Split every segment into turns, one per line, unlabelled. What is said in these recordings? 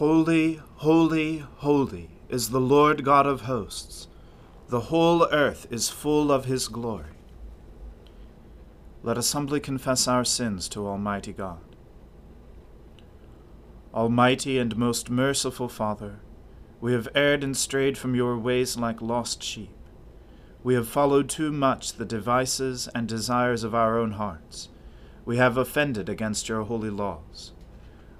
Holy, holy, holy is the Lord God of hosts. The whole earth is full of his glory. Let us humbly confess our sins to Almighty God. Almighty and most merciful Father, we have erred and strayed from your ways like lost sheep. We have followed too much the devices and desires of our own hearts. We have offended against your holy laws.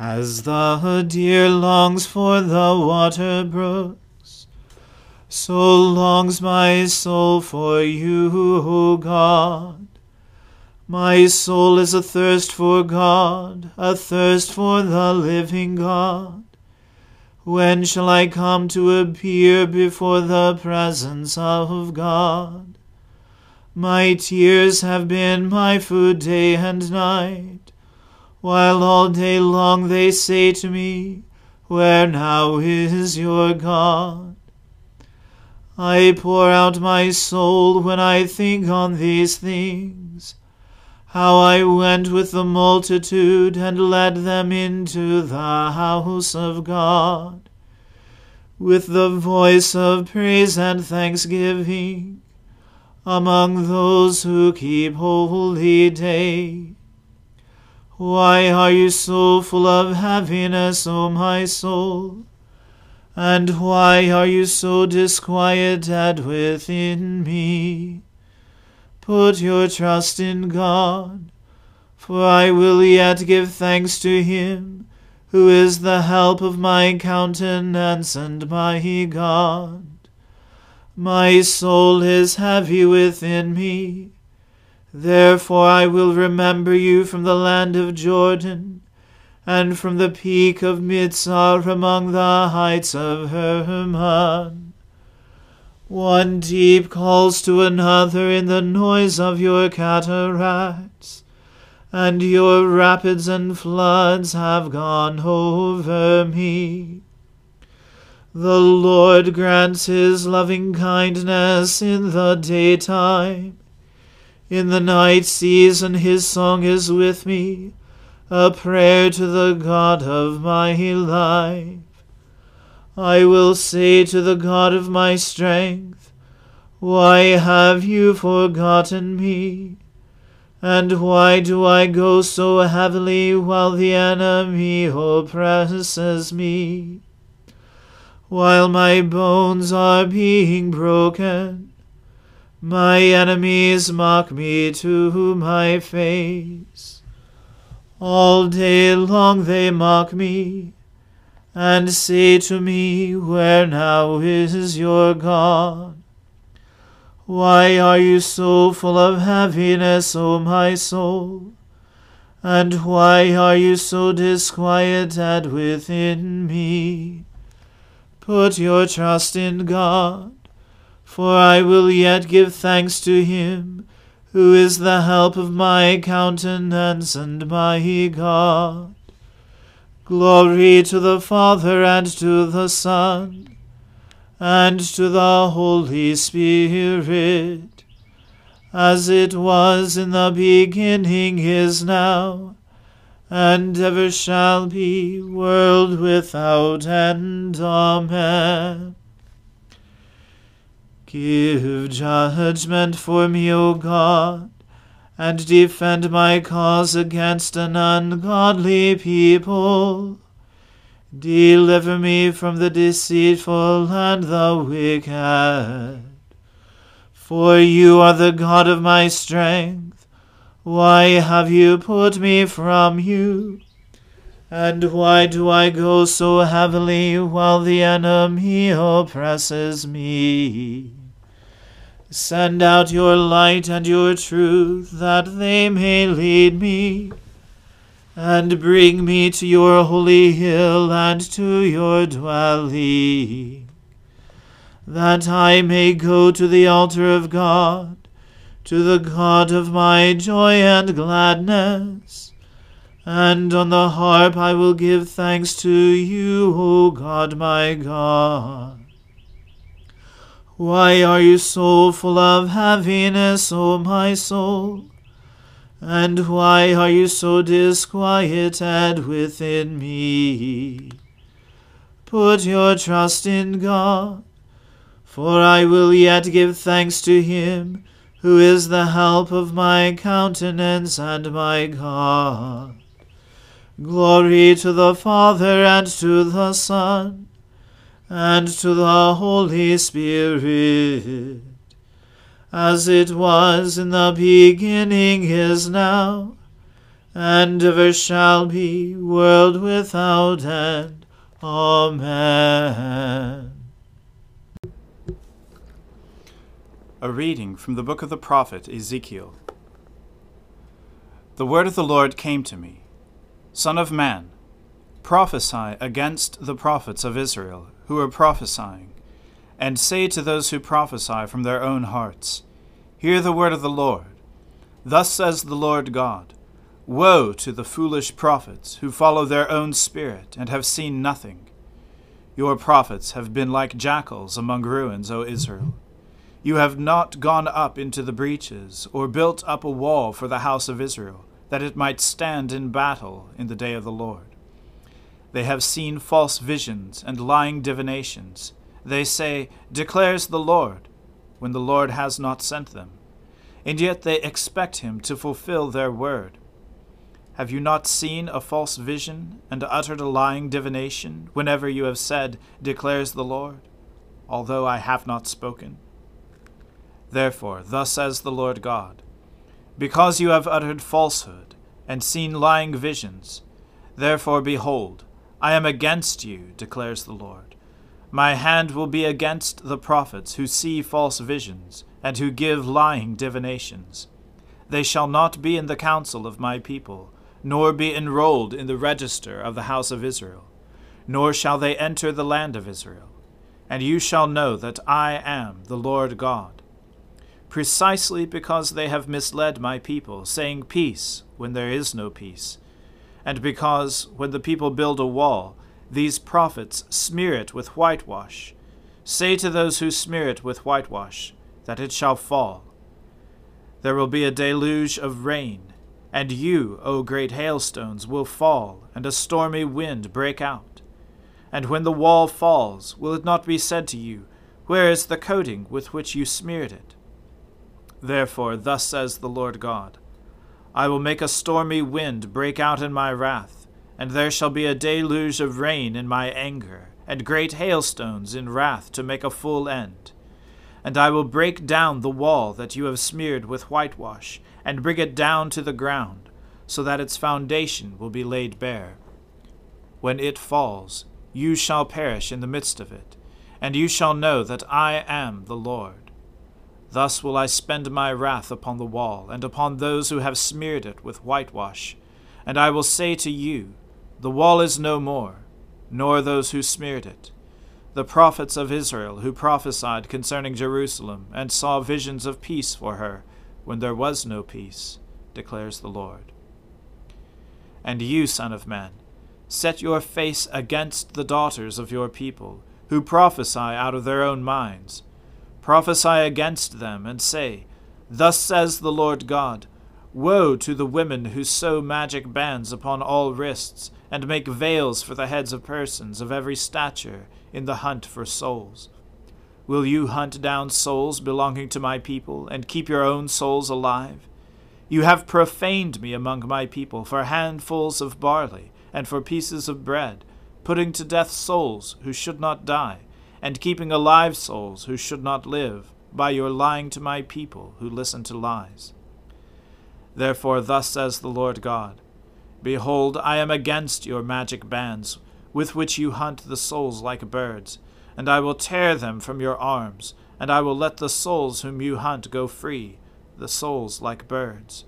As the deer longs for the water brooks, so longs my soul for you, O God. My soul is athirst for God, athirst for the living God. When shall I come to appear before the presence of God? My tears have been my food day and night, while all day long they say to me, Where now is your God? I pour out my soul when I think on these things how I went with the multitude and led them into the house of God, with the voice of praise and thanksgiving, among those who keep holy day. Why are you so full of heaviness, O my soul? And why are you so disquieted within me? Put your trust in God, for I will yet give thanks to him, who is the help of my countenance and my God. My soul is heavy within me. Therefore I will remember you from the land of Jordan, and from the peak of Mizar among the heights of Hermon. One deep calls to another in the noise of your cataracts, and your rapids and floods have gone over me. The Lord grants his loving kindness in the daytime. In the night season his song is with me, a prayer to the God of my life. I will say to the God of my strength, Why have you forgotten me? And why do I go so heavily while the enemy oppresses me? While my bones are being broken, my enemies mock me to my face. All day long they mock me, and say to me, Where now is your God? Why are you so full of heaviness, O my soul? And why are you so disquieted within me? Put your trust in God, for I will yet give thanks to him, who is the help of my countenance and my God. Glory to the Father and to the Son and to the Holy Spirit, as it was in the beginning is now, and ever shall be, world without end. Amen. Give judgment for me, O God, and defend my cause against an ungodly people Deliver me from the deceitful and the wicked. For you are the God of my strength. Why have you put me from you? And why do I go so heavily while the enemy oppresses me? Send out your light and your truth, that they may lead me and bring me to your holy hill and to your dwelling, that I may go to the altar of God, to the God of my joy and gladness. And on the harp I will give thanks to you, O God my God. Why are you so full of heaviness, O my soul? And why are you so disquieted within me? Put your trust in God, for I will yet give thanks to him, who is the help of my countenance and my God. Glory to the Father and to the Son and to the Holy Spirit as it was in the beginning is now, and ever shall be, world without end. Amen.
A reading from the book of the prophet Ezekiel. The word of the Lord came to me Son of man, prophesy against the prophets of Israel who are prophesying and say to those who prophesy from their own hearts, Hear the word of the Lord. Thus says the Lord God Woe to the foolish prophets who follow their own spirit and have seen nothing. Your prophets have been like jackals among ruins, O Israel. You have not gone up into the breaches, or built up a wall for the house of Israel, that it might stand in battle in the day of the Lord. They have seen false visions and lying divinations they say, Declares the Lord, when the Lord has not sent them. And yet they expect him to fulfill their word. Have you not seen a false vision and uttered a lying divination whenever you have said, Declares the Lord, although I have not spoken? Therefore, thus says the Lord God Because you have uttered falsehood and seen lying visions, therefore behold, I am against you, declares the Lord my hand will be against the prophets who see false visions, and who give lying divinations. They shall not be in the council of my people, nor be enrolled in the register of the house of Israel, nor shall they enter the land of Israel. And you shall know that I am the Lord God. precisely because they have misled my people, saying peace when there is no peace, and because, when the people build a wall, these prophets smear it with whitewash. Say to those who smear it with whitewash that it shall fall. There will be a deluge of rain, and you, O great hailstones, will fall, and a stormy wind break out. And when the wall falls, will it not be said to you, Where is the coating with which you smeared it? Therefore, thus says the Lord God I will make a stormy wind break out in my wrath, and there shall be a deluge of rain in my anger, and great hailstones in wrath to make a full end. And I will break down the wall that you have smeared with whitewash, and bring it down to the ground, so that its foundation will be laid bare. When it falls, you shall perish in the midst of it, and you shall know that I am the Lord. Thus will I spend my wrath upon the wall, and upon those who have smeared it with whitewash. And I will say to you, The wall is no more, nor those who smeared it the prophets of Israel who prophesied concerning Jerusalem, and saw visions of peace for her, when there was no peace, declares the Lord. And you, Son of Man, set your face against the daughters of your people, who prophesy out of their own minds. Prophesy against them, and say, Thus says the Lord God Woe to the women who sew magic bands upon all wrists, and make veils for the heads of persons of every stature in the hunt for souls. Will you hunt down souls belonging to my people, and keep your own souls alive? You have profaned me among my people for handfuls of barley, and for pieces of bread, putting to death souls who should not die, and keeping alive souls who should not live, by your lying to my people who listen to lies. Therefore, thus says the Lord God Behold, I am against your magic bands with which you hunt the souls like birds, and I will tear them from your arms, and I will let the souls whom you hunt go free, the souls like birds.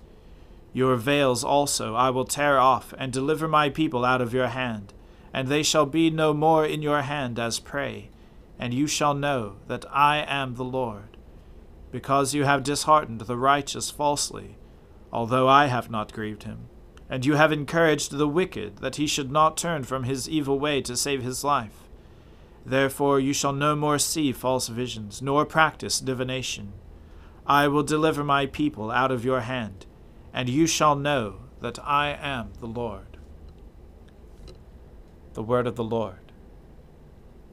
Your veils also I will tear off, and deliver my people out of your hand, and they shall be no more in your hand as prey, and you shall know that I am the Lord. Because you have disheartened the righteous falsely, although I have not grieved him and you have encouraged the wicked, that he should not turn from his evil way to save his life. Therefore you shall no more see false visions, nor practice divination. I will deliver my people out of your hand, and you shall know that I am the Lord. The word of the Lord.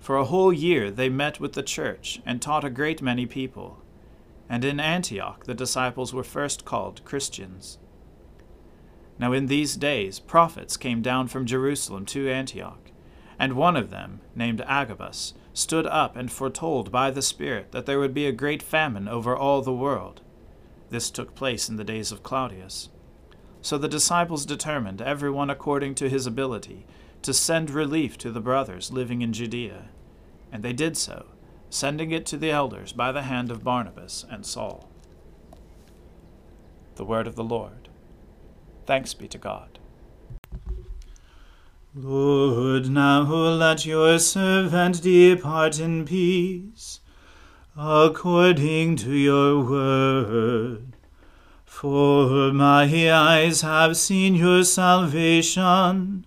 For a whole year they met with the church and taught a great many people. And in Antioch the disciples were first called Christians. Now in these days prophets came down from Jerusalem to Antioch, and one of them, named Agabus, stood up and foretold by the Spirit that there would be a great famine over all the world. This took place in the days of Claudius. So the disciples determined, every one according to his ability, to send relief to the brothers living in Judea. And they did so, sending it to the elders by the hand of Barnabas and Saul. The word of the Lord. Thanks be to God.
Lord, now let your servant depart in peace, according to your word. For my eyes have seen your salvation,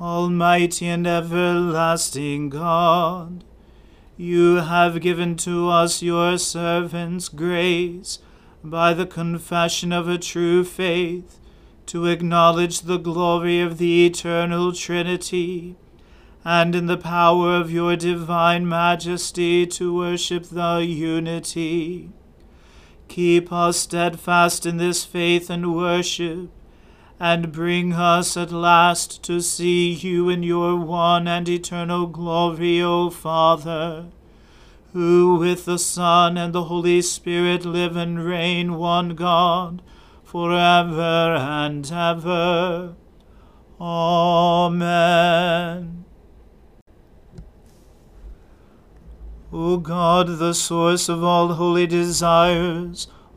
Almighty and everlasting God, you have given to us, your servants, grace by the confession of a true faith, to acknowledge the glory of the eternal Trinity, and in the power of your divine majesty to worship the unity. Keep us steadfast in this faith and worship, and bring us at last to see you in your one and eternal glory, O Father who with the Son and the Holy Spirit live and reign one God, for ever and ever. Amen. O God, the source of all holy desires,